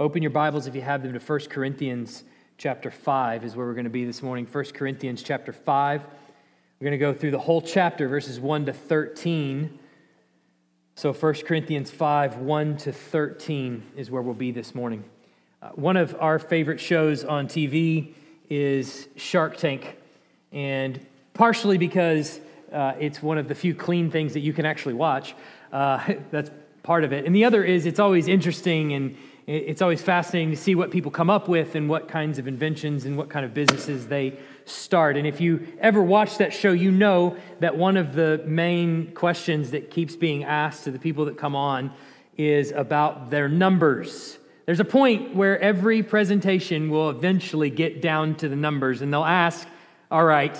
Open your Bibles if you have them to 1 Corinthians chapter 5 is where we're going to be this morning. 1 Corinthians chapter 5. We're going to go through the whole chapter, verses 1 to 13. So 1 Corinthians 5, 1 to 13 is where we'll be this morning. Uh, one of our favorite shows on TV is Shark Tank, and partially because uh, it's one of the few clean things that you can actually watch. Uh, that's part of it. And the other is it's always interesting and it's always fascinating to see what people come up with and what kinds of inventions and what kind of businesses they start. And if you ever watch that show, you know that one of the main questions that keeps being asked to the people that come on is about their numbers. There's a point where every presentation will eventually get down to the numbers, and they'll ask, All right,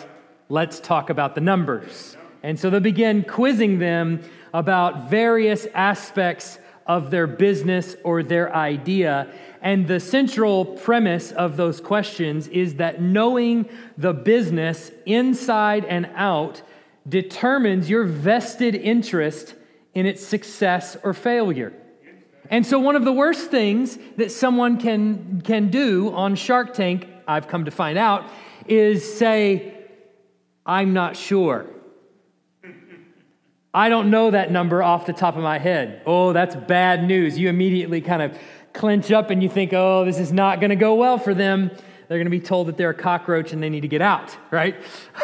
let's talk about the numbers. And so they'll begin quizzing them about various aspects of their business or their idea. And the central premise of those questions is that knowing the business inside and out determines your vested interest in its success or failure. And so, one of the worst things that someone can, can do on Shark Tank, I've come to find out, is say, I'm not sure. I don't know that number off the top of my head. Oh, that's bad news. You immediately kind of clench up and you think, oh, this is not going to go well for them. They're going to be told that they're a cockroach and they need to get out, right?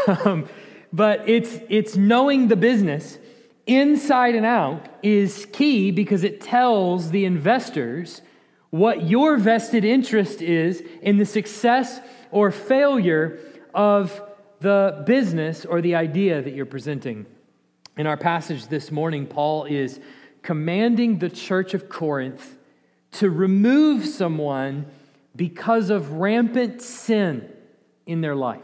Um, but it's, it's knowing the business inside and out is key because it tells the investors what your vested interest is in the success or failure of the business or the idea that you're presenting. In our passage this morning, Paul is commanding the church of Corinth to remove someone because of rampant sin in their life.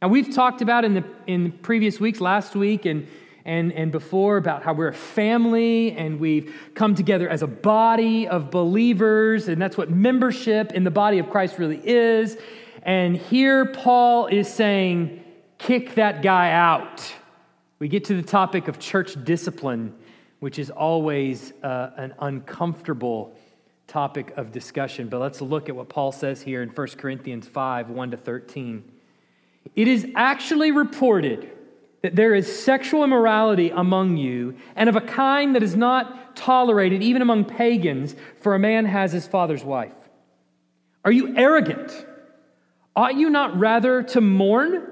Now, we've talked about in the in previous weeks, last week and, and, and before, about how we're a family and we've come together as a body of believers, and that's what membership in the body of Christ really is. And here, Paul is saying, kick that guy out we get to the topic of church discipline, which is always uh, an uncomfortable topic of discussion. But let's look at what Paul says here in 1 Corinthians 5 1 to 13. It is actually reported that there is sexual immorality among you, and of a kind that is not tolerated even among pagans, for a man has his father's wife. Are you arrogant? Ought you not rather to mourn?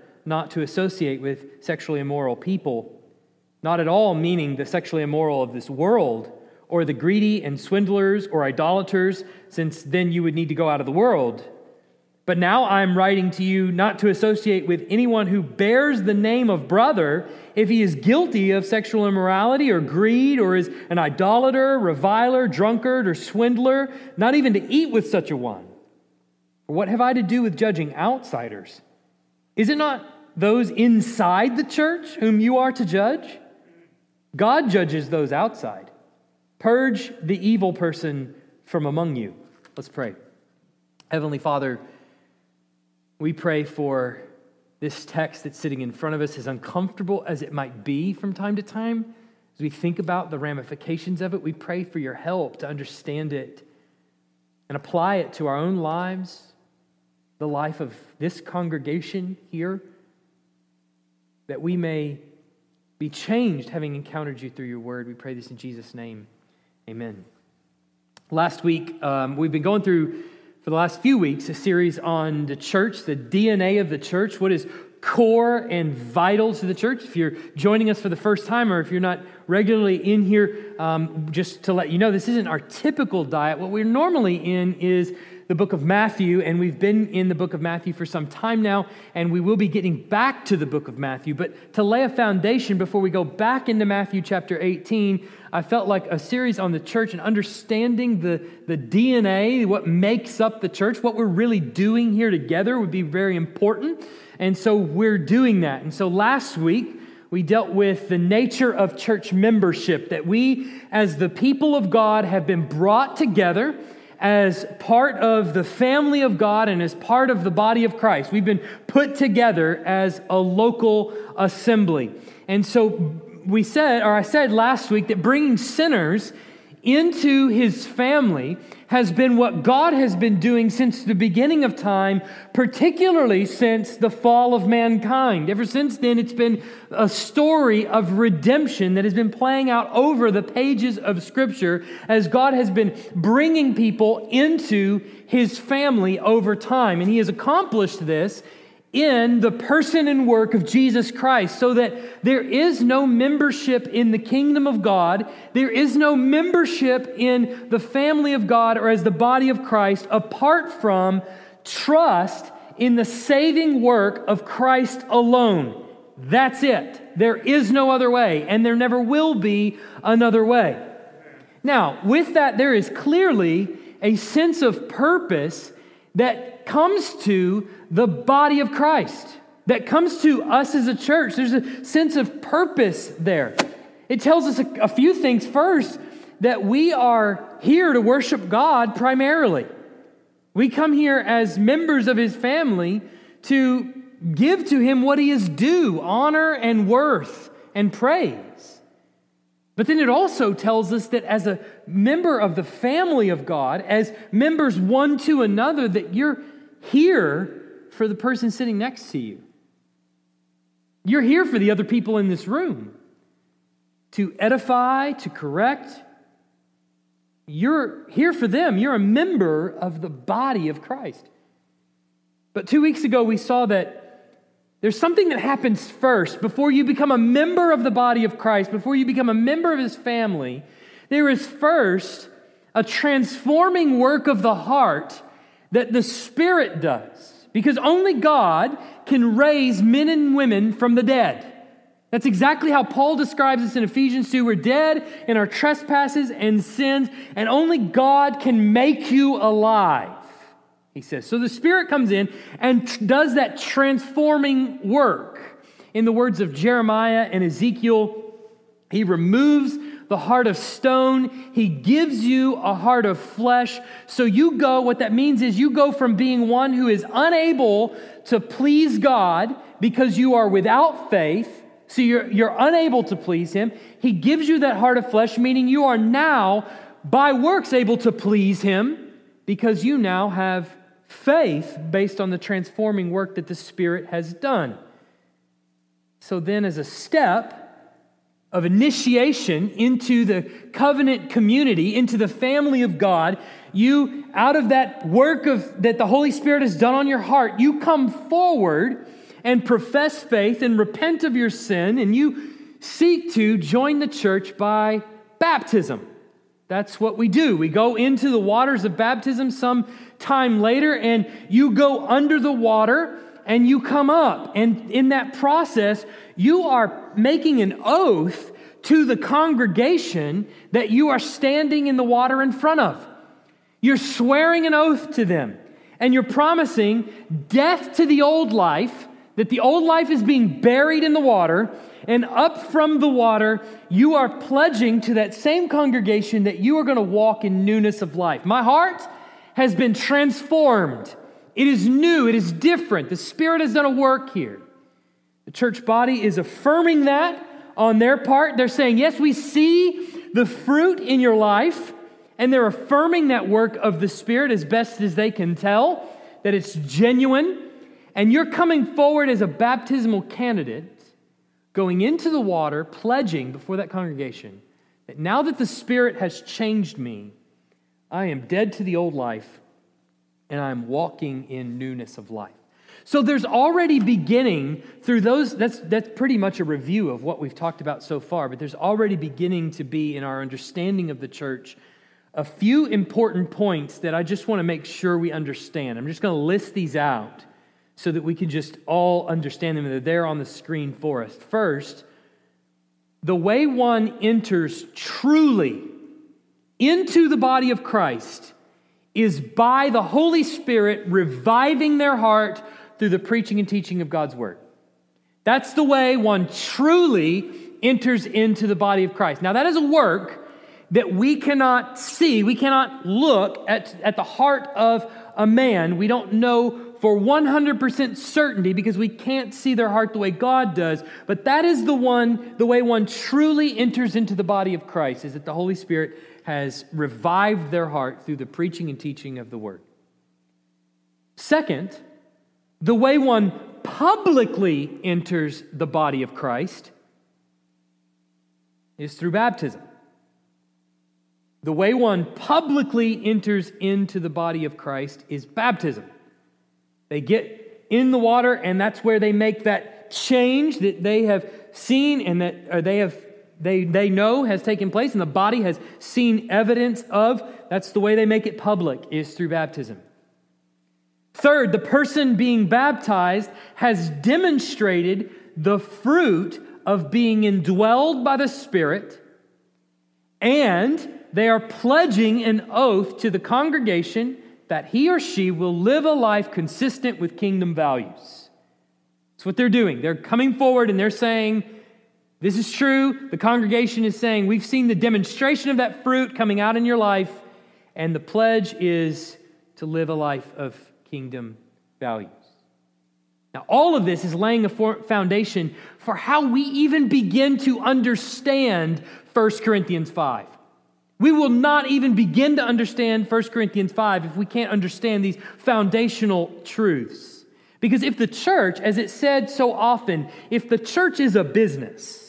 not to associate with sexually immoral people, not at all meaning the sexually immoral of this world or the greedy and swindlers or idolaters, since then you would need to go out of the world. But now I'm writing to you not to associate with anyone who bears the name of brother if he is guilty of sexual immorality or greed or is an idolater, reviler, drunkard, or swindler, not even to eat with such a one. what have I to do with judging outsiders? Is it not those inside the church whom you are to judge? God judges those outside. Purge the evil person from among you. Let's pray. Heavenly Father, we pray for this text that's sitting in front of us, as uncomfortable as it might be from time to time, as we think about the ramifications of it, we pray for your help to understand it and apply it to our own lives the life of this congregation here, that we may be changed having encountered you through your word. We pray this in Jesus' name. Amen. Last week, um, we've been going through, for the last few weeks, a series on the church, the DNA of the church, what is core and vital to the church. If you're joining us for the first time or if you're not regularly in here, um, just to let you know, this isn't our typical diet. What we're normally in is the book of Matthew, and we've been in the book of Matthew for some time now, and we will be getting back to the book of Matthew. But to lay a foundation before we go back into Matthew chapter 18, I felt like a series on the church and understanding the, the DNA, what makes up the church, what we're really doing here together would be very important. And so we're doing that. And so last week, we dealt with the nature of church membership, that we, as the people of God, have been brought together as part of the family of God and as part of the body of Christ. We've been put together as a local assembly. And so we said, or I said last week, that bringing sinners into his family has been what God has been doing since the beginning of time, particularly since the fall of mankind. Ever since then, it's been a story of redemption that has been playing out over the pages of Scripture as God has been bringing people into his family over time. And he has accomplished this in the person and work of Jesus Christ, so that there is no membership in the kingdom of God, there is no membership in the family of God or as the body of Christ apart from trust in the saving work of Christ alone. That's it. There is no other way, and there never will be another way. Now, with that, there is clearly a sense of purpose that comes to the body of Christ, that comes to us as a church. There's a sense of purpose there. It tells us a, a few things. First, that we are here to worship God primarily. We come here as members of his family to give to him what he is due honor and worth and praise. But then it also tells us that as a member of the family of God, as members one to another, that you're here for the person sitting next to you. You're here for the other people in this room to edify, to correct. You're here for them. You're a member of the body of Christ. But two weeks ago, we saw that there's something that happens first before you become a member of the body of Christ, before you become a member of his family. There is first a transforming work of the heart that the Spirit does, because only God can raise men and women from the dead. That's exactly how Paul describes us in Ephesians 2. We're dead in our trespasses and sins, and only God can make you alive he says. So the Spirit comes in and does that transforming work. In the words of Jeremiah and Ezekiel, he removes the heart of stone. He gives you a heart of flesh. So you go, what that means is you go from being one who is unable to please God because you are without faith. So you're, you're unable to please Him. He gives you that heart of flesh, meaning you are now, by works, able to please Him because you now have faith based on the transforming work that the Spirit has done. So, then, as a step of initiation into the covenant community, into the family of God, you, out of that work of, that the Holy Spirit has done on your heart, you come forward and profess faith and repent of your sin, and you seek to join the church by baptism. That's what we do. We go into the waters of baptism some time later, and you go under the water and you come up. And in that process, you are making an oath to the congregation that you are standing in the water in front of. You're swearing an oath to them, and you're promising death to the old life, that the old life is being buried in the water, and up from the water, you are pledging to that same congregation that you are going to walk in newness of life. My heart has been transformed. It is new, it is different. The Spirit has done a work here. The church body is affirming that on their part. They're saying, Yes, we see the fruit in your life, and they're affirming that work of the Spirit as best as they can tell, that it's genuine. And you're coming forward as a baptismal candidate going into the water, pledging before that congregation that now that the Spirit has changed me, I am dead to the old life, and I'm walking in newness of life. So there's already beginning through those, that's, that's pretty much a review of what we've talked about so far, but there's already beginning to be in our understanding of the church a few important points that I just want to make sure we understand. I'm just going to list these out so that we can just all understand them. They're there on the screen for us. First, the way one enters truly into the body of Christ is by the Holy Spirit reviving their heart through the preaching and teaching of God's word. That's the way one truly enters into the body of Christ. Now, that is a work that we cannot see. We cannot look at, at the heart of a man. We don't know for 100% certainty because we can't see their heart the way God does. But that is the one, the way one truly enters into the body of Christ, is that the Holy Spirit has revived their heart through the preaching and teaching of the word. Second, the way one publicly enters the body of Christ is through baptism. The way one publicly enters into the body of Christ is baptism. They get in the water, and that's where they make that change that they have seen and that or they have they, they know has taken place and the body has seen evidence of. That's the way they make it public, is through baptism. Third, the person being baptized has demonstrated the fruit of being indwelled by the Spirit, and they are pledging an oath to the congregation that he or she will live a life consistent with kingdom values. That's what they're doing. They're coming forward and they're saying, This is true. The congregation is saying, We've seen the demonstration of that fruit coming out in your life, and the pledge is to live a life of kingdom values. Now, all of this is laying a foundation for how we even begin to understand 1 Corinthians 5. We will not even begin to understand 1 Corinthians 5 if we can't understand these foundational truths. Because if the church, as it said so often, if the church is a business,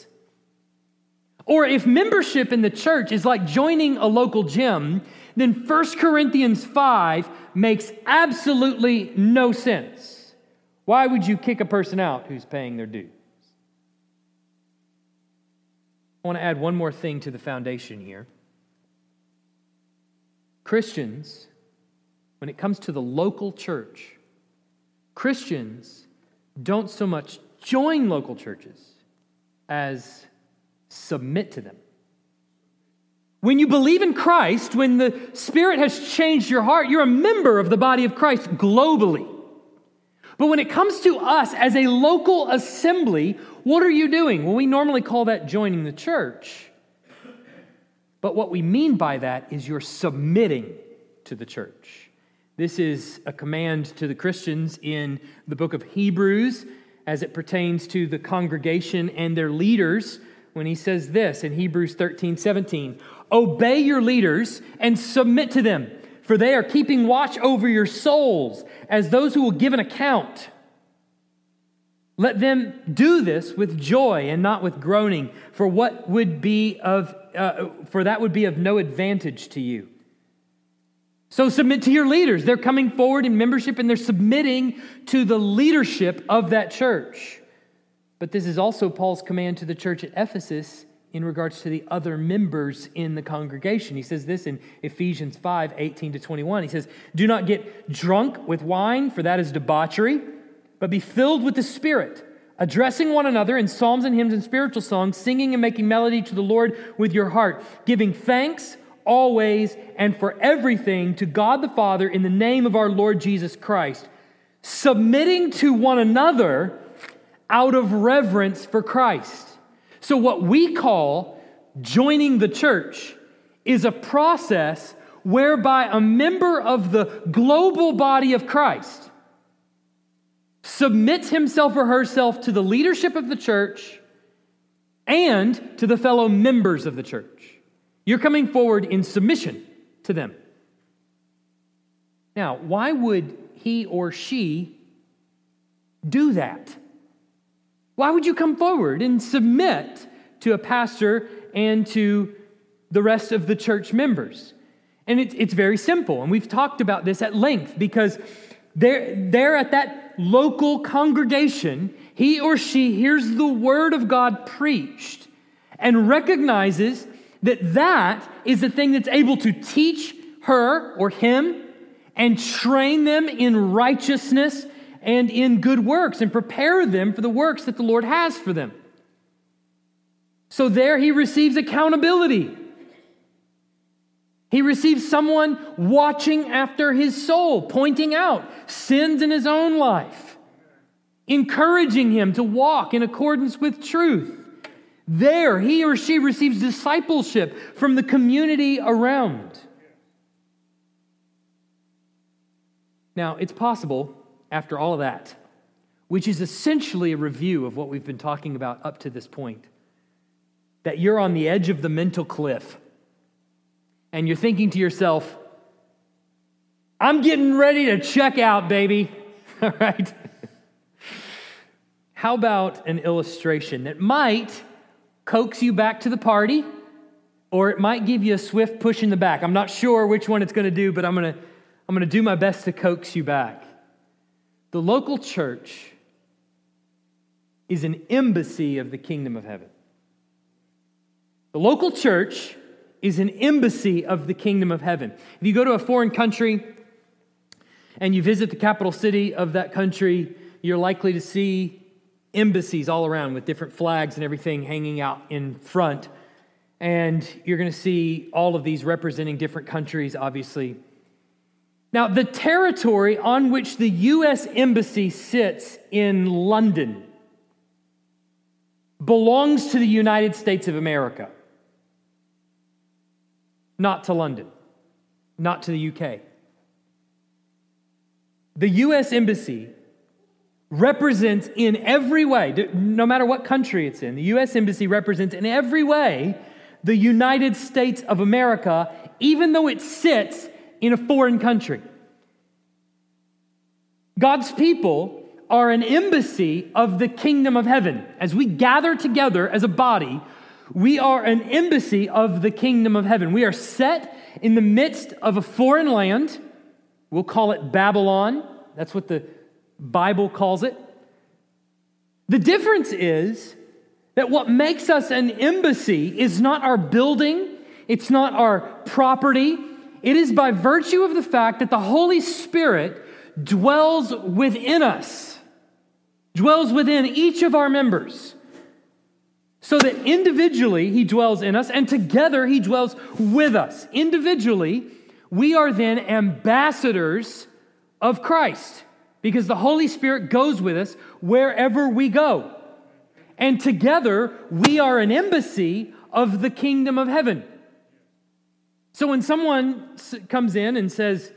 or if membership in the church is like joining a local gym, then 1 Corinthians 5 makes absolutely no sense. Why would you kick a person out who's paying their dues? I want to add one more thing to the foundation here. Christians, when it comes to the local church, Christians don't so much join local churches as submit to them. When you believe in Christ, when the Spirit has changed your heart, you're a member of the body of Christ globally. But when it comes to us as a local assembly, what are you doing? Well, we normally call that joining the church. But what we mean by that is you're submitting to the church. This is a command to the Christians in the book of Hebrews as it pertains to the congregation and their leaders when he says this in Hebrews 13 17 Obey your leaders and submit to them, for they are keeping watch over your souls as those who will give an account. Let them do this with joy and not with groaning, for what would be of uh, for that would be of no advantage to you. So submit to your leaders. They're coming forward in membership and they're submitting to the leadership of that church. But this is also Paul's command to the church at Ephesus in regards to the other members in the congregation. He says this in Ephesians 5 18 to 21. He says, Do not get drunk with wine, for that is debauchery, but be filled with the Spirit, addressing one another in psalms and hymns and spiritual songs, singing and making melody to the Lord with your heart, giving thanks always and for everything to God the Father in the name of our Lord Jesus Christ, submitting to one another out of reverence for Christ. So, what we call joining the church is a process whereby a member of the global body of Christ submits himself or herself to the leadership of the church and to the fellow members of the church. You're coming forward in submission to them. Now, why would he or she do that? Why would you come forward and submit to a pastor and to the rest of the church members? And it, it's very simple. And we've talked about this at length because there, there at that local congregation, he or she hears the word of God preached and recognizes that that is the thing that's able to teach her or him and train them in righteousness and in good works and prepare them for the works that the Lord has for them. So there he receives accountability. He receives someone watching after his soul, pointing out sins in his own life, encouraging him to walk in accordance with truth. There, he or she receives discipleship from the community around. Now, it's possible, after all of that, which is essentially a review of what we've been talking about up to this point, that you're on the edge of the mental cliff and you're thinking to yourself, I'm getting ready to check out, baby. All right? How about an illustration that might coax you back to the party or it might give you a swift push in the back? I'm not sure which one it's going to do, but I'm going to I'm going to do my best to coax you back. The local church is an embassy of the kingdom of heaven. The local church is an embassy of the kingdom of heaven. If you go to a foreign country and you visit the capital city of that country, you're likely to see embassies all around with different flags and everything hanging out in front. And you're going to see all of these representing different countries, obviously. Now, the territory on which the U.S. Embassy sits in London belongs to the United States of America, not to London, not to the UK. The U.S. Embassy represents in every way, no matter what country it's in, the U.S. Embassy represents in every way the United States of America, even though it sits in a foreign country. God's people are an embassy of the kingdom of heaven. As we gather together as a body, we are an embassy of the kingdom of heaven. We are set in the midst of a foreign land. We'll call it Babylon. That's what the Bible calls it. The difference is that what makes us an embassy is not our building, it's not our property. It is by virtue of the fact that the Holy Spirit dwells within us, dwells within each of our members. So that individually he dwells in us and together he dwells with us. Individually, we are then ambassadors of Christ because the Holy Spirit goes with us wherever we go. And together, we are an embassy of the kingdom of heaven. So when someone comes in and says,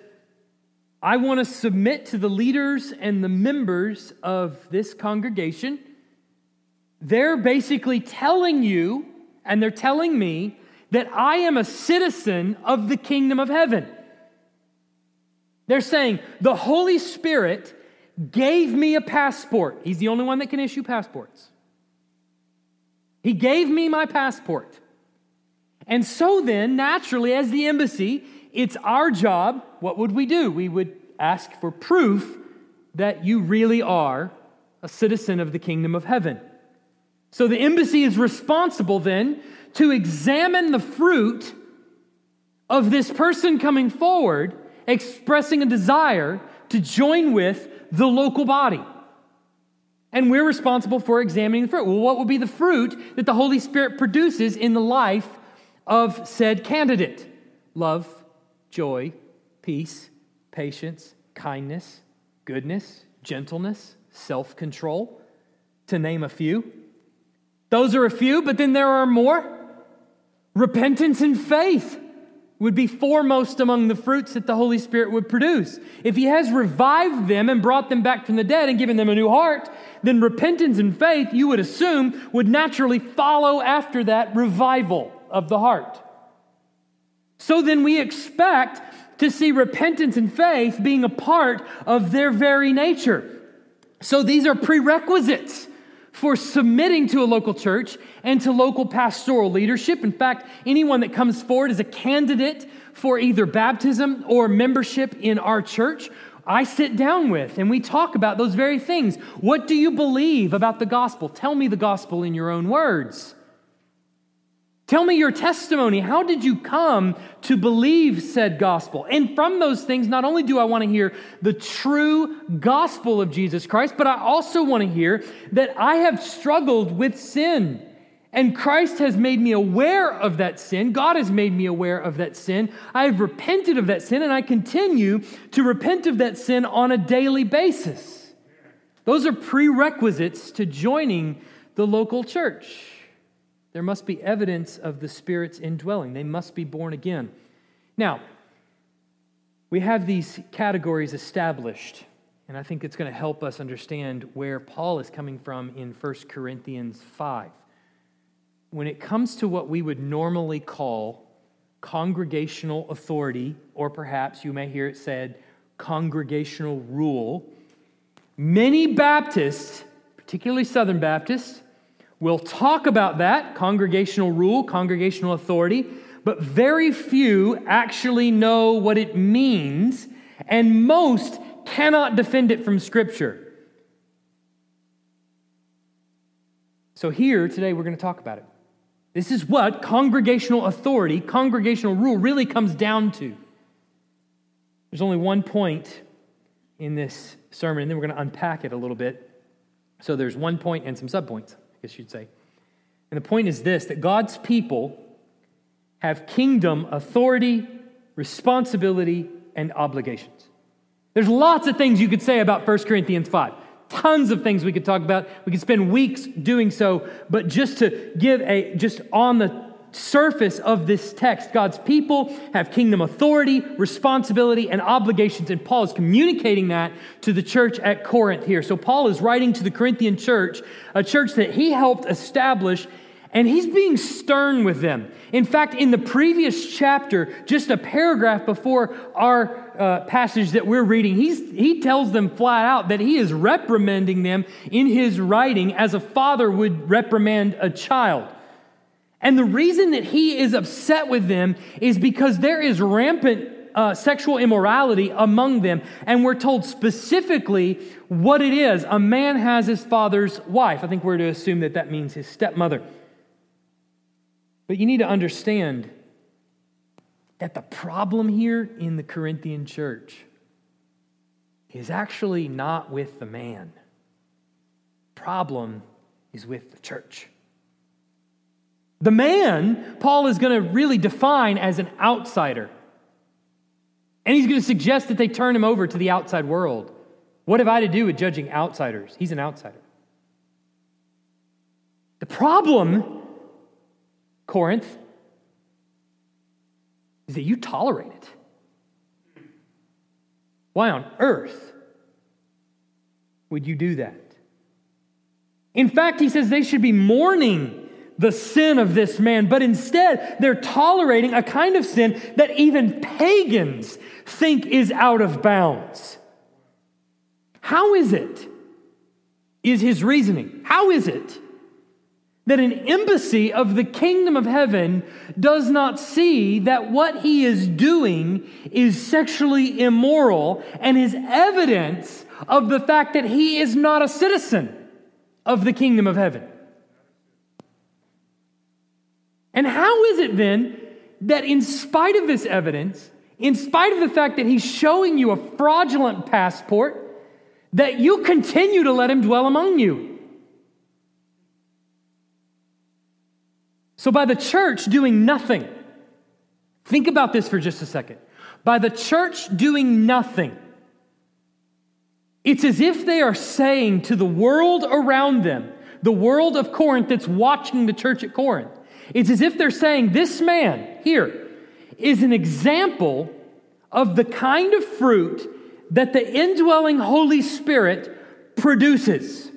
I want to submit to the leaders and the members of this congregation, they're basically telling you and they're telling me that I am a citizen of the kingdom of heaven. They're saying, the Holy Spirit gave me a passport. He's the only one that can issue passports. He gave me my passport. And so then, naturally, as the embassy, it's our job. What would we do? We would ask for proof that you really are a citizen of the kingdom of heaven. So the embassy is responsible then to examine the fruit of this person coming forward, expressing a desire to join with the local body. And we're responsible for examining the fruit. Well, what would be the fruit that the Holy Spirit produces in the life of said candidate? Love, joy, peace, patience, kindness, goodness, gentleness, self control, to name a few. Those are a few, but then there are more. Repentance and faith would be foremost among the fruits that the Holy Spirit would produce. If He has revived them and brought them back from the dead and given them a new heart, then repentance and faith, you would assume, would naturally follow after that revival of the heart. So then we expect to see repentance and faith being a part of their very nature. So these are prerequisites for submitting to a local church and to local pastoral leadership. In fact, anyone that comes forward as a candidate for either baptism or membership in our church, I sit down with and we talk about those very things. What do you believe about the gospel? Tell me the gospel in your own words. Tell me your testimony. How did you come to believe said gospel? And from those things, not only do I want to hear the true gospel of Jesus Christ, but I also want to hear that I have struggled with sin. And Christ has made me aware of that sin. God has made me aware of that sin. I have repented of that sin, and I continue to repent of that sin on a daily basis. Those are prerequisites to joining the local church. There must be evidence of the Spirit's indwelling. They must be born again. Now, we have these categories established, and I think it's going to help us understand where Paul is coming from in 1 Corinthians 5. When it comes to what we would normally call congregational authority, or perhaps you may hear it said congregational rule, many Baptists, particularly Southern Baptists, We'll talk about that congregational rule, congregational authority, but very few actually know what it means, and most cannot defend it from Scripture. So, here today, we're going to talk about it. This is what congregational authority, congregational rule really comes down to. There's only one point in this sermon, and then we're going to unpack it a little bit. So, there's one point and some subpoints guess you'd say. And the point is this that God's people have kingdom authority, responsibility, and obligations. There's lots of things you could say about 1 Corinthians 5. Tons of things we could talk about. We could spend weeks doing so, but just to give a, just on the surface of this text, God's people have kingdom authority, responsibility, and obligations. And Paul is communicating that to the church at Corinth here. So Paul is writing to the Corinthian church, a church that he helped establish, and he's being stern with them. In fact, in the previous chapter, just a paragraph before our uh, passage that we're reading, he tells them flat out that he is reprimanding them in his writing as a father would reprimand a child. And the reason that he is upset with them is because there is rampant uh, sexual immorality among them. And we're told specifically what it is. A man has his father's wife. I think we're to assume that that means his stepmother. But you need to understand that the problem here in the Corinthian church is actually not with the man. Problem is with the church. The man, Paul is going to really define as an outsider. And he's going to suggest that they turn him over to the outside world. What have I to do with judging outsiders? He's an outsider. The problem, Corinth, is that you tolerate it. Why on earth would you do that? In fact, he says they should be mourning the sin of this man, but instead they're tolerating a kind of sin that even pagans think is out of bounds. How is it? Is his reasoning. How is it that an embassy of the kingdom of heaven does not see that what he is doing is sexually immoral and is evidence of the fact that he is not a citizen of the kingdom of heaven? And how is it then that, in spite of this evidence, in spite of the fact that he's showing you a fraudulent passport, that you continue to let him dwell among you? So, by the church doing nothing, think about this for just a second. By the church doing nothing, it's as if they are saying to the world around them, the world of Corinth that's watching the church at Corinth, it's as if they're saying, This man here is an example of the kind of fruit that the indwelling Holy Spirit produces.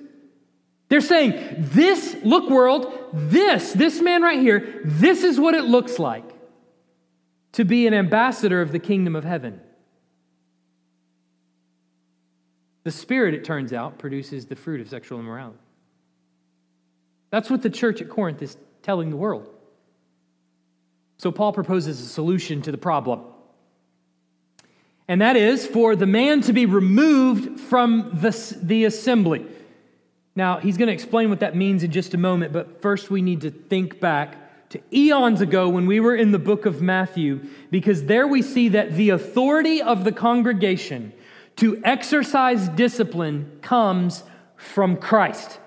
They're saying, This, look, world, this, this man right here, this is what it looks like to be an ambassador of the kingdom of heaven. The Spirit, it turns out, produces the fruit of sexual immorality. That's what the church at Corinth is telling the world. So Paul proposes a solution to the problem. And that is for the man to be removed from the, the assembly. Now, he's going to explain what that means in just a moment, but first we need to think back to eons ago when we were in the book of Matthew, because there we see that the authority of the congregation to exercise discipline comes from Christ.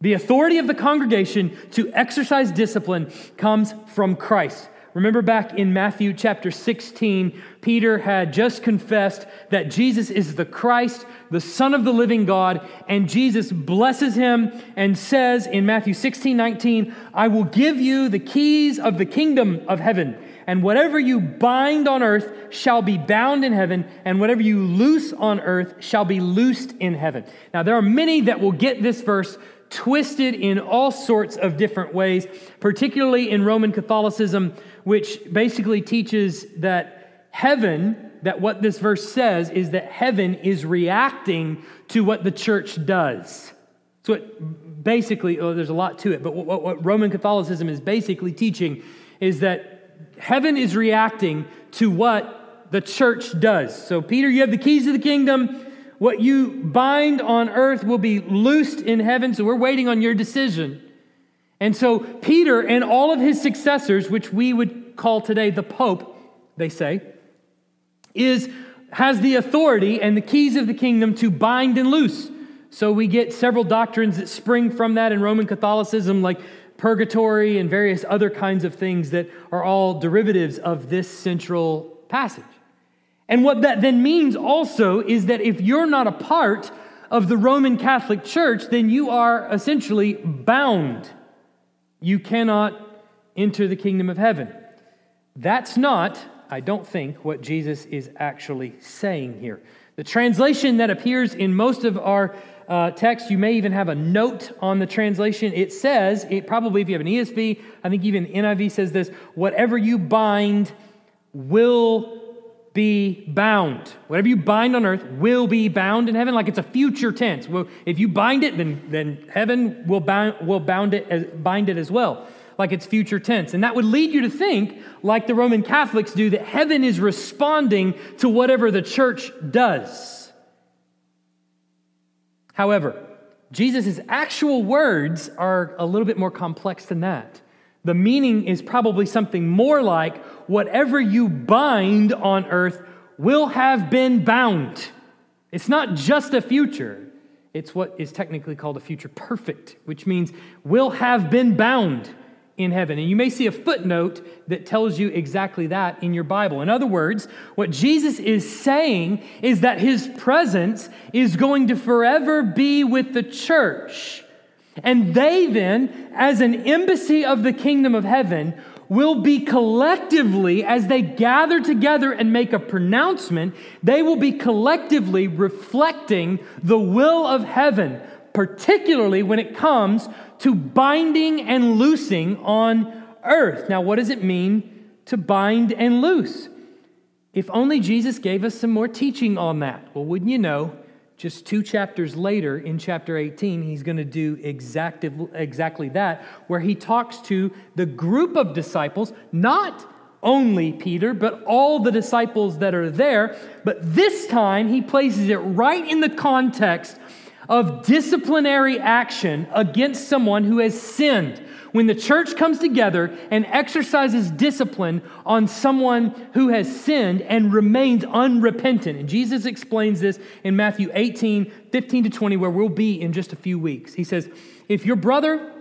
The authority of the congregation to exercise discipline comes from Christ. Remember back in Matthew chapter 16, Peter had just confessed that Jesus is the Christ, the Son of the living God, and Jesus blesses him and says in Matthew 16, 19, I will give you the keys of the kingdom of heaven. And whatever you bind on earth shall be bound in heaven, and whatever you loose on earth shall be loosed in heaven. Now, there are many that will get this verse twisted in all sorts of different ways, particularly in Roman Catholicism, which basically teaches that heaven, that what this verse says is that heaven is reacting to what the church does. So it basically, oh, there's a lot to it, but what, what Roman Catholicism is basically teaching is that heaven is reacting to what the church does. So, Peter, you have the keys to the kingdom. What you bind on earth will be loosed in heaven. So we're waiting on your decision. And so Peter and all of his successors, which we would call today the Pope, they say, is has the authority and the keys of the kingdom to bind and loose. So we get several doctrines that spring from that in Roman Catholicism, like purgatory and various other kinds of things that are all derivatives of this central passage. And what that then means also is that if you're not a part of the Roman Catholic Church, then you are essentially bound. You cannot enter the kingdom of heaven. That's not, I don't think, what Jesus is actually saying here. The translation that appears in most of our uh, text, you may even have a note on the translation. It says, it probably if you have an ESV, I think even NIV says this whatever you bind will be bound. Whatever you bind on earth will be bound in heaven, like it's a future tense. Well, if you bind it, then, then heaven will bound, will bound it as, bind it as well, like it's future tense. And that would lead you to think, like the Roman Catholics do, that heaven is responding to whatever the church does. However, Jesus' actual words are a little bit more complex than that. The meaning is probably something more like whatever you bind on earth will have been bound. It's not just a future, it's what is technically called a future perfect, which means will have been bound in heaven. And you may see a footnote that tells you exactly that in your Bible. In other words, what Jesus is saying is that his presence is going to forever be with the church. And they then, as an embassy of the kingdom of heaven, will be collectively, as they gather together and make a pronouncement, they will be collectively reflecting the will of heaven, particularly when it comes to binding and loosing on earth. Now, what does it mean to bind and loose? If only Jesus gave us some more teaching on that. Well, wouldn't you know? Just two chapters later, in chapter 18, he's going to do exactly, exactly that, where he talks to the group of disciples, not only Peter, but all the disciples that are there. But this time, he places it right in the context of disciplinary action against someone who has sinned when the church comes together and exercises discipline on someone who has sinned and remains unrepentant. And Jesus explains this in Matthew 18, 15 to 20, where we'll be in just a few weeks. He says, If your brother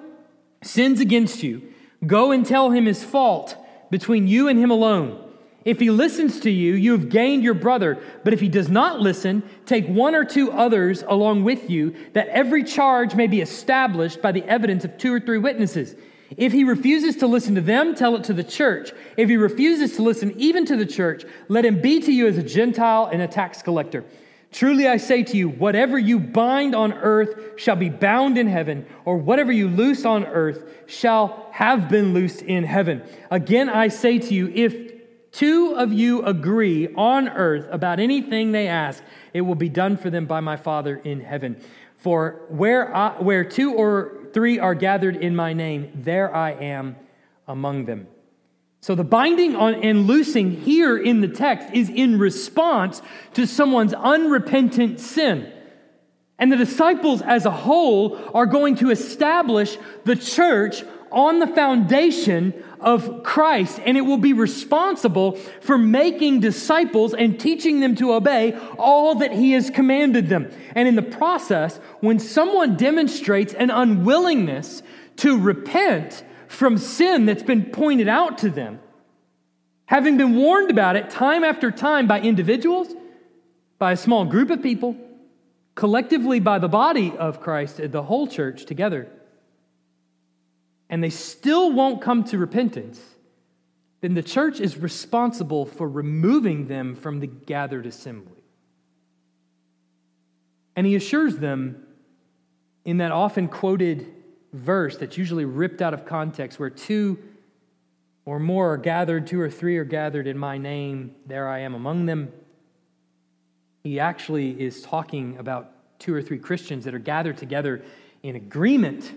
sins against you, go and tell him his fault between you and him alone. If he listens to you, you have gained your brother. But if he does not listen, take one or two others along with you, that every charge may be established by the evidence of two or three witnesses. If he refuses to listen to them, tell it to the church. If he refuses to listen even to the church, let him be to you as a Gentile and a tax collector. Truly I say to you, whatever you bind on earth shall be bound in heaven, or whatever you loose on earth shall have been loosed in heaven. Again I say to you, if two of you agree on earth about anything they ask, it will be done for them by my Father in heaven. For where, I, where two or three are gathered in my name, there I am among them. So the binding on and loosing here in the text is in response to someone's unrepentant sin. And the disciples as a whole are going to establish the church on the foundation of Christ, and it will be responsible for making disciples and teaching them to obey all that He has commanded them. And in the process, when someone demonstrates an unwillingness to repent, from sin that's been pointed out to them, having been warned about it time after time by individuals, by a small group of people, collectively by the body of Christ, the whole church together, and they still won't come to repentance, then the church is responsible for removing them from the gathered assembly. And he assures them in that often quoted verse that's usually ripped out of context where two or more are gathered, two or three are gathered in my name, there I am among them. He actually is talking about two or three Christians that are gathered together in agreement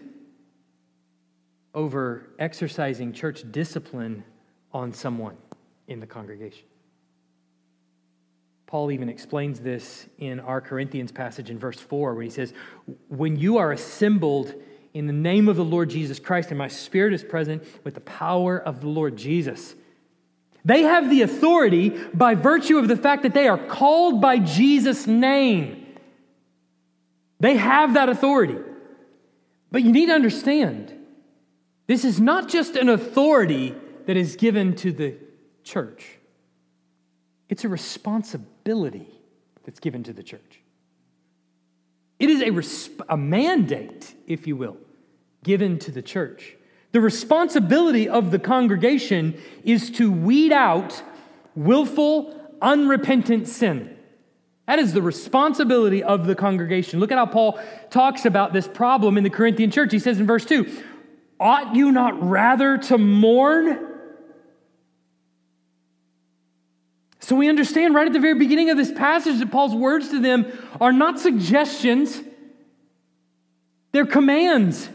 over exercising church discipline on someone in the congregation. Paul even explains this in our Corinthians passage in verse 4, where he says, When you are assembled in the name of the Lord Jesus Christ, and my spirit is present with the power of the Lord Jesus. They have the authority by virtue of the fact that they are called by Jesus' name. They have that authority. But you need to understand this is not just an authority that is given to the church, it's a responsibility that's given to the church. It is a, resp- a mandate, if you will, given to the church. The responsibility of the congregation is to weed out willful, unrepentant sin. That is the responsibility of the congregation. Look at how Paul talks about this problem in the Corinthian church. He says in verse 2 Ought you not rather to mourn? So we understand right at the very beginning of this passage that Paul's words to them are not suggestions, they're commands.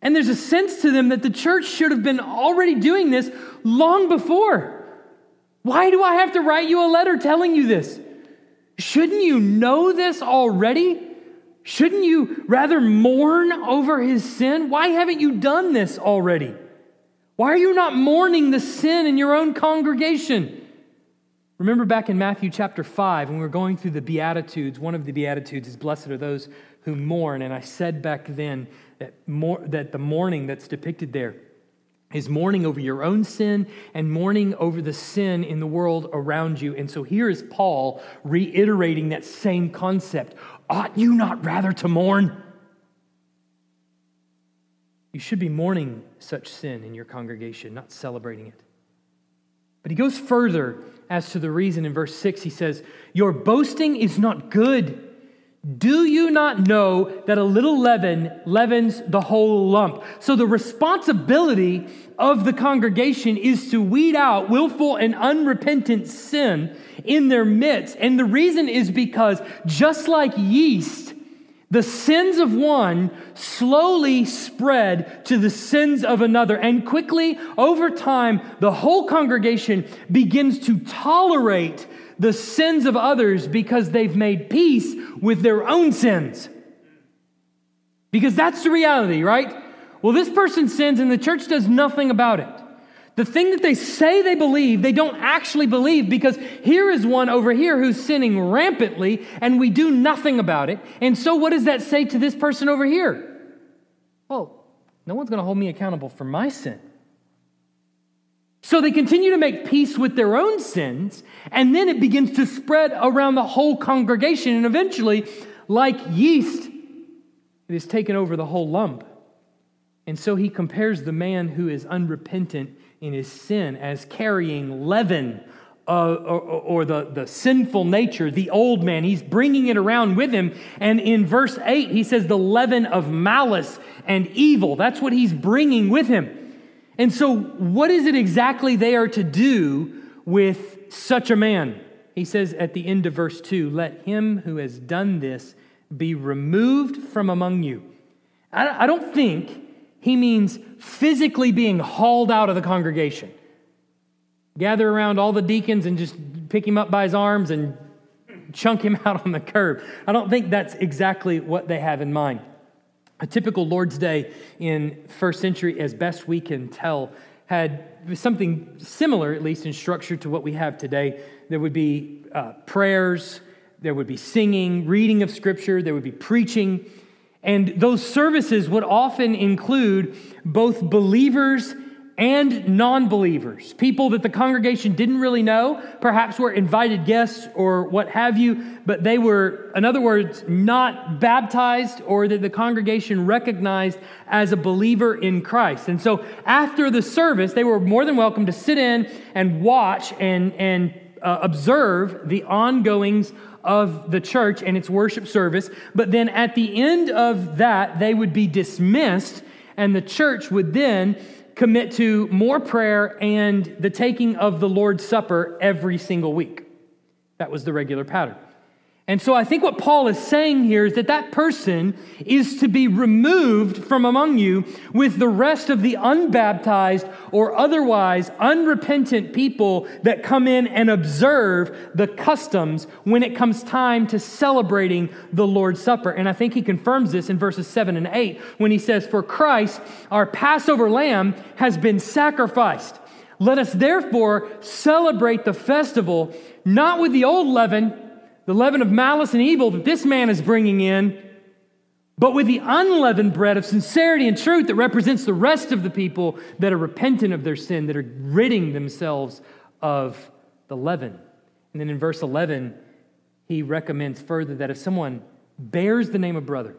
And there's a sense to them that the church should have been already doing this long before. Why do I have to write you a letter telling you this? Shouldn't you know this already? Shouldn't you rather mourn over his sin? Why haven't you done this already? Why are you not mourning the sin in your own congregation? Remember back in Matthew chapter 5, when we were going through the Beatitudes, one of the Beatitudes is, Blessed are those who mourn. And I said back then that, that the mourning that's depicted there is mourning over your own sin and mourning over the sin in the world around you. And so here is Paul reiterating that same concept. Ought you not rather to mourn? You should be mourning such sin in your congregation, not celebrating it. But he goes further as to the reason in verse 6. He says, Your boasting is not good. Do you not know that a little leaven leavens the whole lump? So, the responsibility of the congregation is to weed out willful and unrepentant sin in their midst. And the reason is because just like yeast, the sins of one slowly spread to the sins of another. And quickly, over time, the whole congregation begins to tolerate the sins of others because they've made peace with their own sins. Because that's the reality, right? Well, this person sins and the church does nothing about it. The thing that they say they believe, they don't actually believe because here is one over here who's sinning rampantly and we do nothing about it. And so, what does that say to this person over here? Well, no one's going to hold me accountable for my sin. So they continue to make peace with their own sins, and then it begins to spread around the whole congregation. And eventually, like yeast, it has taken over the whole lump. And so he compares the man who is unrepentant in his sin as carrying leaven uh, or, or, the, the sinful nature, the old man. He's bringing it around with him. And in verse 8, he says, the leaven of malice and evil. That's what he's bringing with him. And so, what is it exactly they are to do with such a man? He says at the end of verse 2 Let him who has done this be removed from among you. I don't think he means physically being hauled out of the congregation. Gather around all the deacons and just pick him up by his arms and chunk him out on the curb. I don't think that's exactly what they have in mind. A typical Lord's Day in first century, as best we can tell, had something similar, at least in structure, to what we have today. There would be uh, prayers, there would be singing, reading of scripture, there would be preaching. And those services would often include both believers and non believers, people that the congregation didn't really know, perhaps were invited guests or what have you, but they were, in other words, not baptized or that the congregation recognized as a believer in Christ. And so after the service, they were more than welcome to sit in and watch and, and uh, observe the ongoings of the church and its worship service. But then at the end of that, they would be dismissed, and the church would then commit to more prayer and the taking of the Lord's Supper every single week. That was the regular pattern. And so I think what Paul is saying here is that that person is to be removed from among you with the rest of the unbaptized or otherwise unrepentant people that come in and observe the customs when it comes time to celebrating the Lord's Supper. And I think he confirms this in verses 7 and 8 when he says, For Christ, our Passover lamb, has been sacrificed. Let us therefore celebrate the festival not with the old leaven the leaven of malice and evil that this man is bringing in, but with the unleavened bread of sincerity and truth that represents the rest of the people that are repentant of their sin, that are ridding themselves of the leaven. And then in verse 11, he recommends further that if someone bears the name of brother,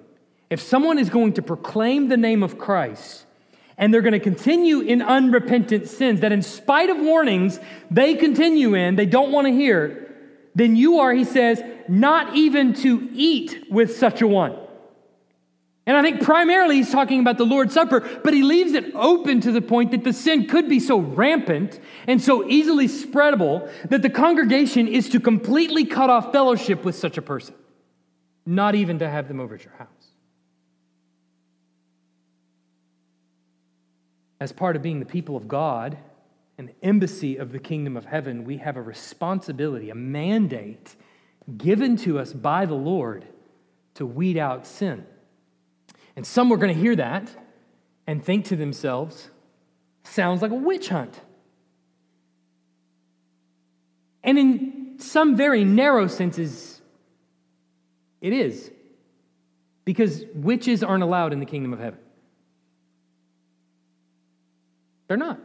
if someone is going to proclaim the name of Christ, and they're going to continue in unrepentant sins that in spite of warnings they continue in, they don't want to hear, then you are, he says, not even to eat with such a one. And I think primarily he's talking about the Lord's Supper, but he leaves it open to the point that the sin could be so rampant and so easily spreadable that the congregation is to completely cut off fellowship with such a person, not even to have them over at your house. As part of being the people of God, an embassy of the kingdom of heaven, we have a responsibility, a mandate given to us by the Lord to weed out sin. And some are going to hear that and think to themselves, sounds like a witch hunt. And in some very narrow senses, it is. Because witches aren't allowed in the kingdom of heaven. They're not.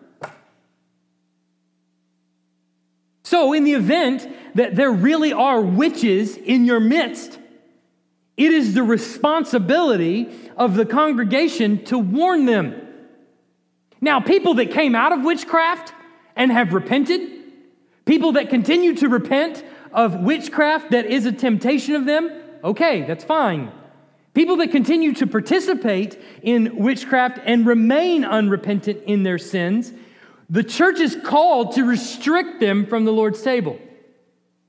So, in the event that there really are witches in your midst, it is the responsibility of the congregation to warn them. Now, people that came out of witchcraft and have repented, people that continue to repent of witchcraft that is a temptation of them, okay, that's fine. People that continue to participate in witchcraft and remain unrepentant in their sins, the church is called to restrict them from the Lord's table.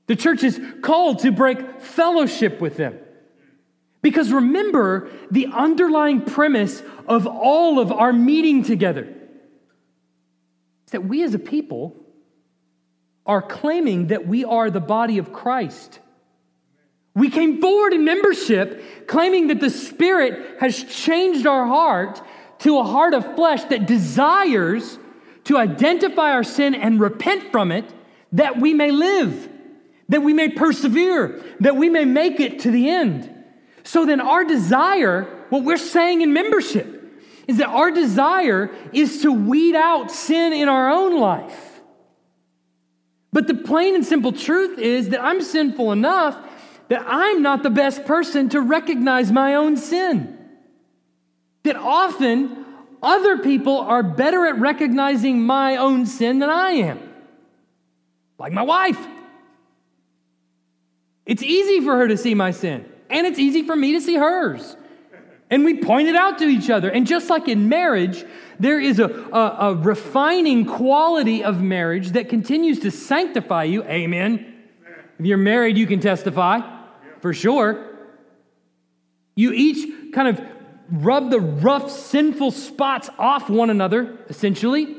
The church is called to break fellowship with them. Because remember the underlying premise of all of our meeting together is that we as a people are claiming that we are the body of Christ. We came forward in membership claiming that the Spirit has changed our heart to a heart of flesh that desires to identify our sin and repent from it that we may live, that we may persevere, that we may make it to the end. So then, our desire, what we're saying in membership, is that our desire is to weed out sin in our own life. But the plain and simple truth is that I'm sinful enough that I'm not the best person to recognize my own sin. That often other people are better at recognizing my own sin than I am. Like my wife. It's easy for her to see my sin, and it's easy for me to see hers. And we point it out to each other. And just like in marriage, there is a, a, a refining quality of marriage that continues to sanctify you. Amen. If you're married, you can testify for sure. You each kind of rub the rough, sinful spots off one another, essentially.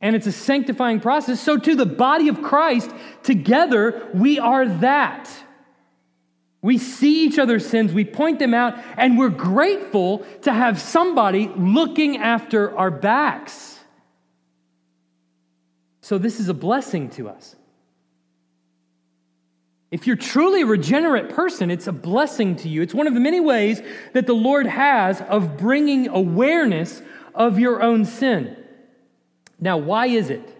And it's a sanctifying process. So, to the body of Christ, together, we are that. We see each other's sins, we point them out, and we're grateful to have somebody looking after our backs. So, this is a blessing to us. If you're truly a regenerate person, it's a blessing to you. It's one of the many ways that the Lord has of bringing awareness of your own sin. Now, why is it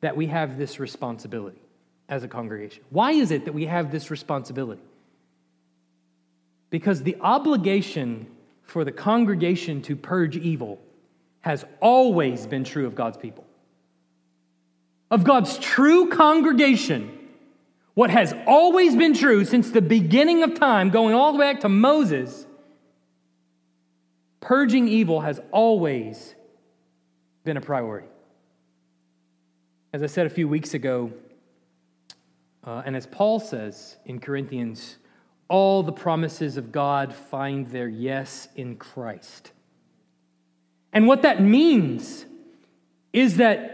that we have this responsibility as a congregation? Why is it that we have this responsibility? Because the obligation for the congregation to purge evil has always been true of God's people. Of God's true congregation, what has always been true since the beginning of time, going all the way back to Moses, purging evil has always been a priority. As I said a few weeks ago, uh, and as Paul says in Corinthians, all the promises of God find their yes in Christ. And what that means is that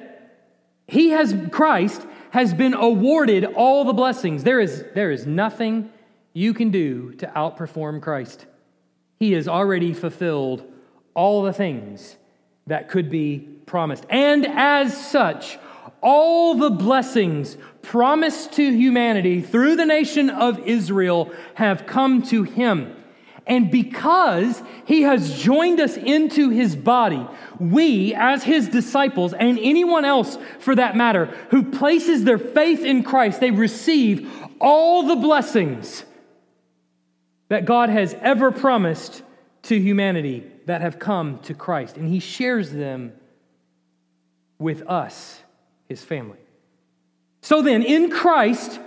he has, Christ has been awarded all the blessings. There is, there is nothing you can do to outperform Christ. He has already fulfilled all the things that could be promised. And as such, all the blessings promised to humanity through the nation of Israel have come to him. And because he has joined us into his body, we, as his disciples, and anyone else for that matter, who places their faith in Christ, they receive all the blessings that God has ever promised to humanity that have come to Christ. And he shares them with us, his family. So then, in Christ,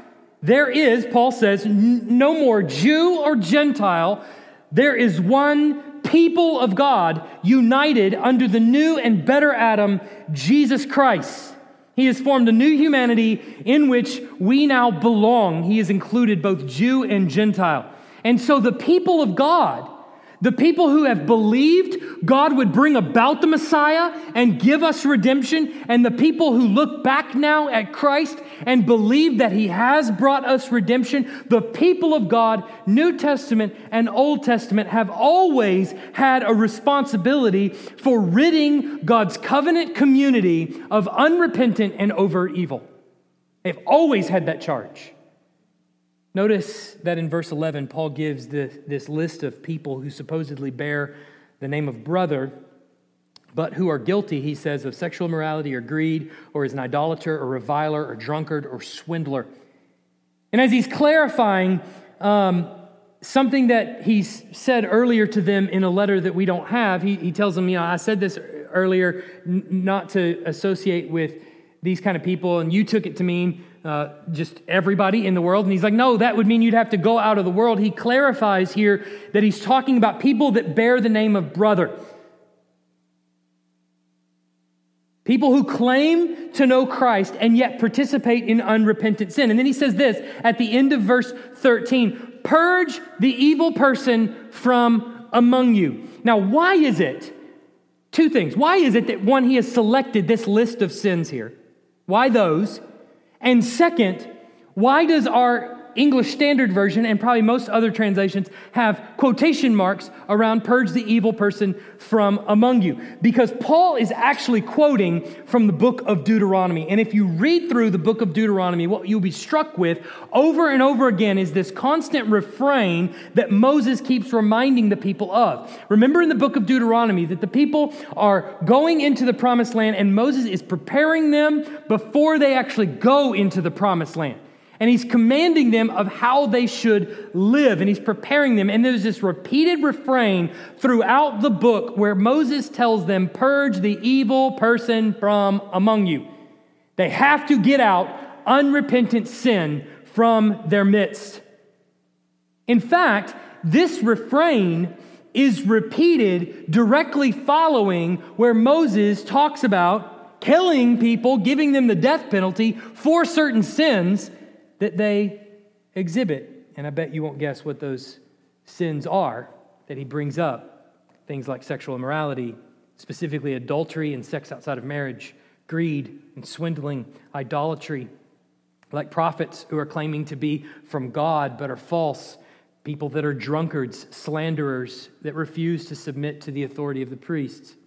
there is, Paul says, no more Jew or Gentile there is one people of God united under the new and better Adam, Jesus Christ. He has formed a new humanity in which we now belong. He has included both Jew and Gentile. And so the people of God the people who have believed God would bring about the Messiah and give us redemption, and the people who look back now at Christ and believe that He has brought us redemption, the people of God, New Testament and Old Testament, have always had a responsibility for ridding God's covenant community of unrepentant and overt evil. They've always had that charge. Notice that in verse 11, Paul gives this, this list of people who supposedly bear the name of brother, but who are guilty, he says, of sexual immorality or greed, or is an idolater, or reviler, or drunkard, or swindler. And as he's clarifying um, something that he said earlier to them in a letter that we don't have, he, he tells them, you know, I said this earlier n- not to associate with these kind of people, and you took it to mean uh, just everybody in the world. And he's like, no, that would mean you'd have to go out of the world. He clarifies here that he's talking about people that bear the name of brother. People who claim to know Christ and yet participate in unrepentant sin. And then he says this at the end of verse 13 Purge the evil person from among you. Now, why is it? Two things. Why is it that one, he has selected this list of sins here? Why those? And second, why does our English Standard Version and probably most other translations have quotation marks around purge the evil person from among you. Because Paul is actually quoting from the book of Deuteronomy. And if you read through the book of Deuteronomy, what you'll be struck with over and over again is this constant refrain that Moses keeps reminding the people of. Remember in the book of Deuteronomy that the people are going into the promised land and Moses is preparing them before they actually go into the promised land and he's commanding them of how they should live and he's preparing them. And there's this repeated refrain throughout the book where Moses tells them, Purge the evil person from among you. They have to get out unrepentant sin from their midst. In fact, this refrain is repeated directly following where Moses talks about killing people, giving them the death penalty for certain sins that they exhibit. And I bet you won't guess what those sins are that he brings up things like sexual immorality, specifically adultery and sex outside of marriage, greed and swindling, idolatry, like prophets who are claiming to be from God but are false, people that are drunkards, slanderers, that refuse to submit to the authority of the priests.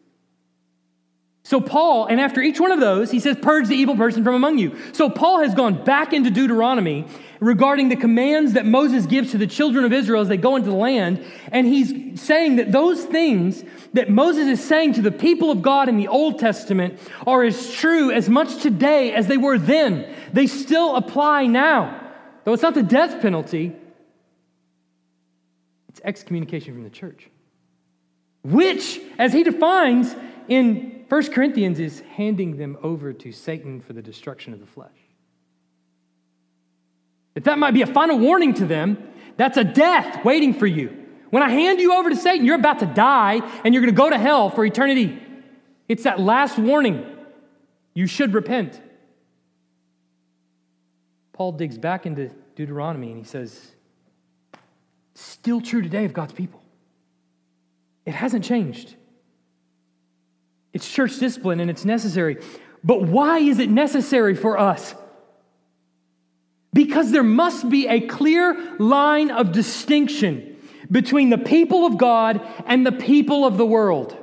So, Paul, and after each one of those, he says, Purge the evil person from among you. So, Paul has gone back into Deuteronomy regarding the commands that Moses gives to the children of Israel as they go into the land. And he's saying that those things that Moses is saying to the people of God in the Old Testament are as true as much today as they were then. They still apply now. Though it's not the death penalty, it's excommunication from the church. Which, as he defines in 1 Corinthians is handing them over to Satan for the destruction of the flesh. If that might be a final warning to them, that's a death waiting for you. When I hand you over to Satan, you're about to die and you're going to go to hell for eternity. It's that last warning. You should repent. Paul digs back into Deuteronomy and he says, still true today of God's people. It hasn't changed. It's church discipline and it's necessary. But why is it necessary for us? Because there must be a clear line of distinction between the people of God and the people of the world.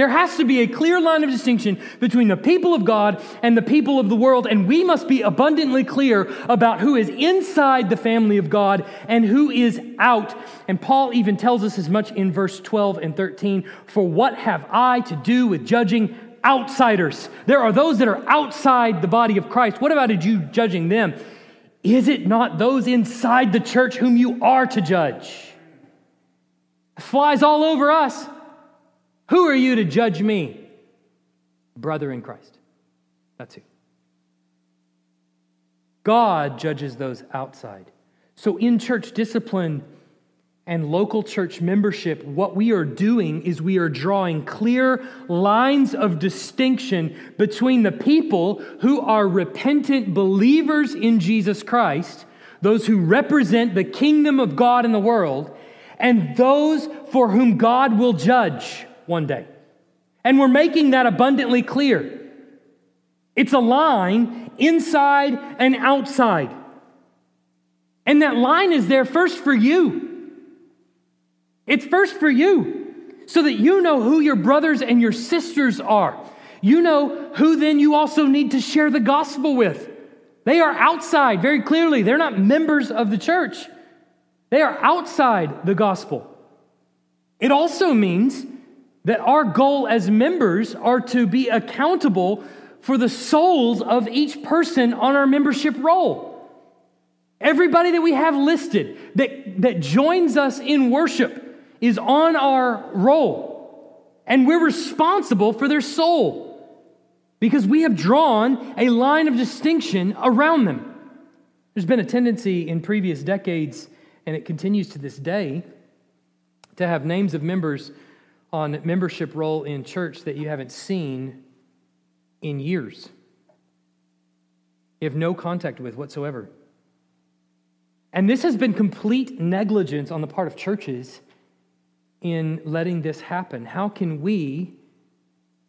There has to be a clear line of distinction between the people of God and the people of the world, and we must be abundantly clear about who is inside the family of God and who is out. And Paul even tells us as much in verse 12 and 13 For what have I to do with judging outsiders? There are those that are outside the body of Christ. What about you judging them? Is it not those inside the church whom you are to judge? Flies all over us. Who are you to judge me? Brother in Christ. That's who. God judges those outside. So, in church discipline and local church membership, what we are doing is we are drawing clear lines of distinction between the people who are repentant believers in Jesus Christ, those who represent the kingdom of God in the world, and those for whom God will judge one day. And we're making that abundantly clear. It's a line inside and outside. And that line is there first for you. It's first for you so that you know who your brothers and your sisters are. You know who then you also need to share the gospel with. They are outside very clearly. They're not members of the church, they are outside the gospel. It also means that our goal as members are to be accountable for the souls of each person on our membership roll. Everybody that we have listed that, that joins us in worship is on our roll, and we're responsible for their soul because we have drawn a line of distinction around them. There's been a tendency in previous decades, and it continues to this day, to have names of members on membership roll in church that you haven't seen in years. You have no contact with whatsoever. And this has been complete negligence on the part of churches in letting this happen. How can we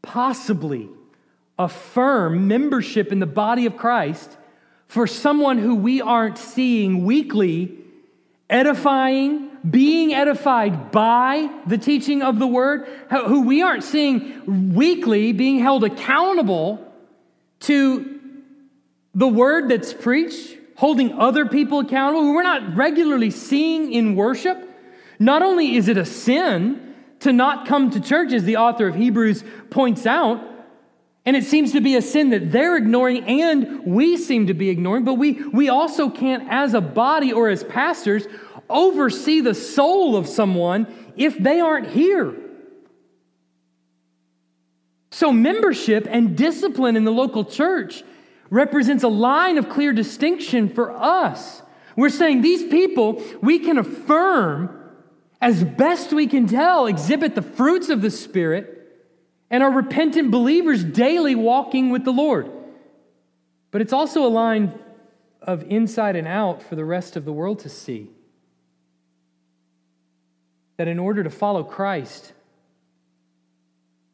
possibly affirm membership in the body of Christ for someone who we aren't seeing weekly, edifying, being edified by the teaching of the word, who we aren't seeing weekly being held accountable to the word that's preached, holding other people accountable, who we're not regularly seeing in worship. Not only is it a sin to not come to church, as the author of Hebrews points out, and it seems to be a sin that they're ignoring and we seem to be ignoring, but we, we also can't, as a body or as pastors, oversee the soul of someone if they aren't here. So, membership and discipline in the local church represents a line of clear distinction for us. We're saying these people, we can affirm as best we can tell, exhibit the fruits of the Spirit and are repentant believers daily walking with the Lord. But it's also a line of inside and out for the rest of the world to see. that in order to follow Christ,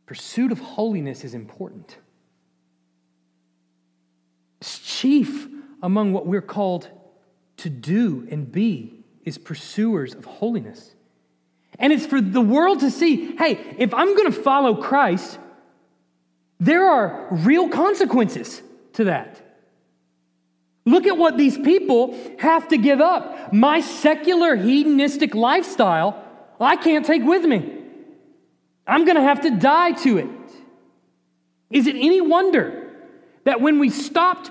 pursuit of holiness is important. It's chief among what we're called to do and be is pursuers of holiness. And it's for the world to see hey, if I'm going to follow Christ, there are real consequences to that. Look at what these people have to give up. My secular hedonistic lifestyle, I can't take with me. I'm going to have to die to it. Is it any wonder that when we stopped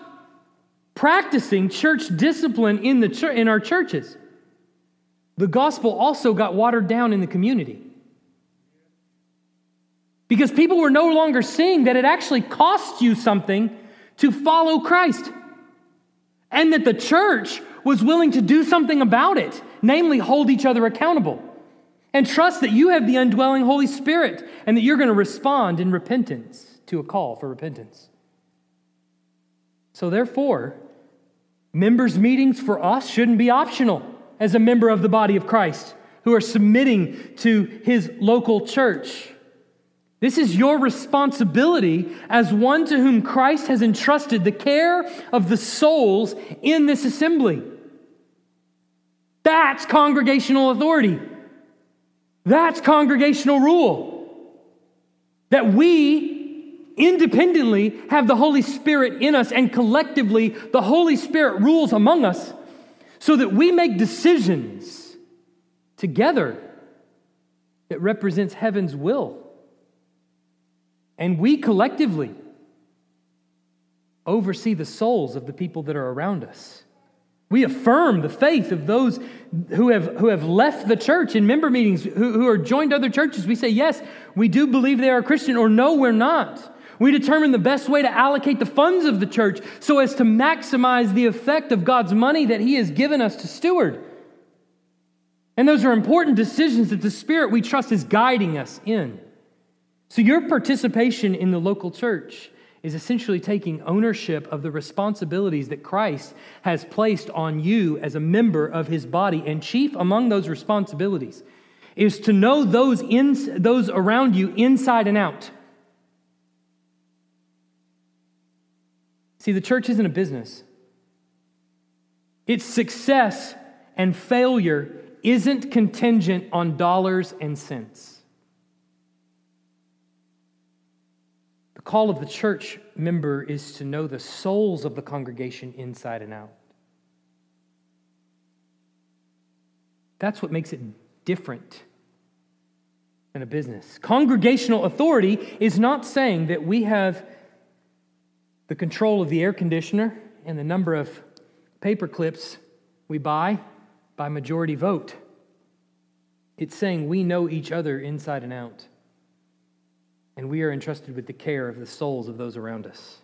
practicing church discipline in, the in our churches, the gospel also got watered down in the community? Because people were no longer seeing that it actually costs you something to follow Christ and that the church was willing to do something about it, namely, hold each other accountable and trust that you have the indwelling Holy Spirit and that you're going to respond in repentance to a call for repentance. So, therefore, members' meetings for us shouldn't be optional as a member of the body of Christ who are submitting to his local church. This is your responsibility as one to whom Christ has entrusted the care of the souls in this assembly. That's congregational authority. That's congregational rule. That we independently have the Holy Spirit in us, and collectively, the Holy Spirit rules among us so that we make decisions together that represents heaven's will and we collectively oversee the souls of the people that are around us. We affirm the faith of those who have, who have left the church in member meetings, who, who are joined other churches. We say, yes, we do believe they are Christian, or no, we're not. We determine the best way to allocate the funds of the church so as to maximize the effect of God's money that He has given us to steward. And those are important decisions that the Spirit we trust is guiding us in. So, your participation in the local church is essentially taking ownership of the responsibilities that Christ has placed on you as a member of his body. And chief among those responsibilities is to know those, in, those around you inside and out. See, the church isn't a business, its success and failure isn't contingent on dollars and cents. The call of the church member is to know the souls of the congregation inside and out. That's what makes it different than a business. Congregational authority is not saying that we have the control of the air conditioner and the number of paper clips we buy by majority vote. It's saying we know each other inside and out and we are entrusted with the care of the souls of those around us.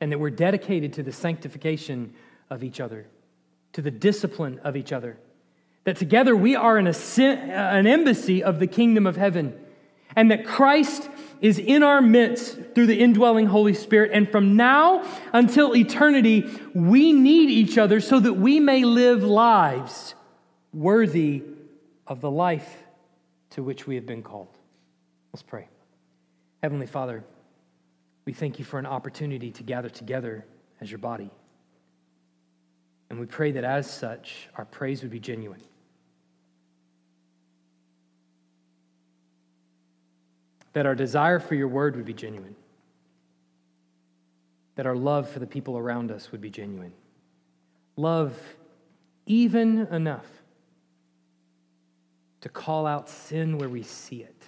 And that we're dedicated to the sanctification of each other, to the discipline of each other. That together we are an, embassy of the kingdom of heaven. And that Christ is in our midst through the indwelling Holy Spirit. And from now until eternity, we need each other so that we may live lives worthy of the life to which we have been called. Let's pray. Heavenly Father, we thank you for an opportunity to gather together as your body. And we pray that as such, our praise would be genuine. That our desire for your word would be genuine. That our love for the people around us would be genuine. Love even enough to call out sin where we see it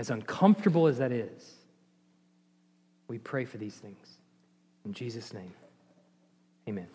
as uncomfortable as that is, we pray for these things. In Jesus' name, amen.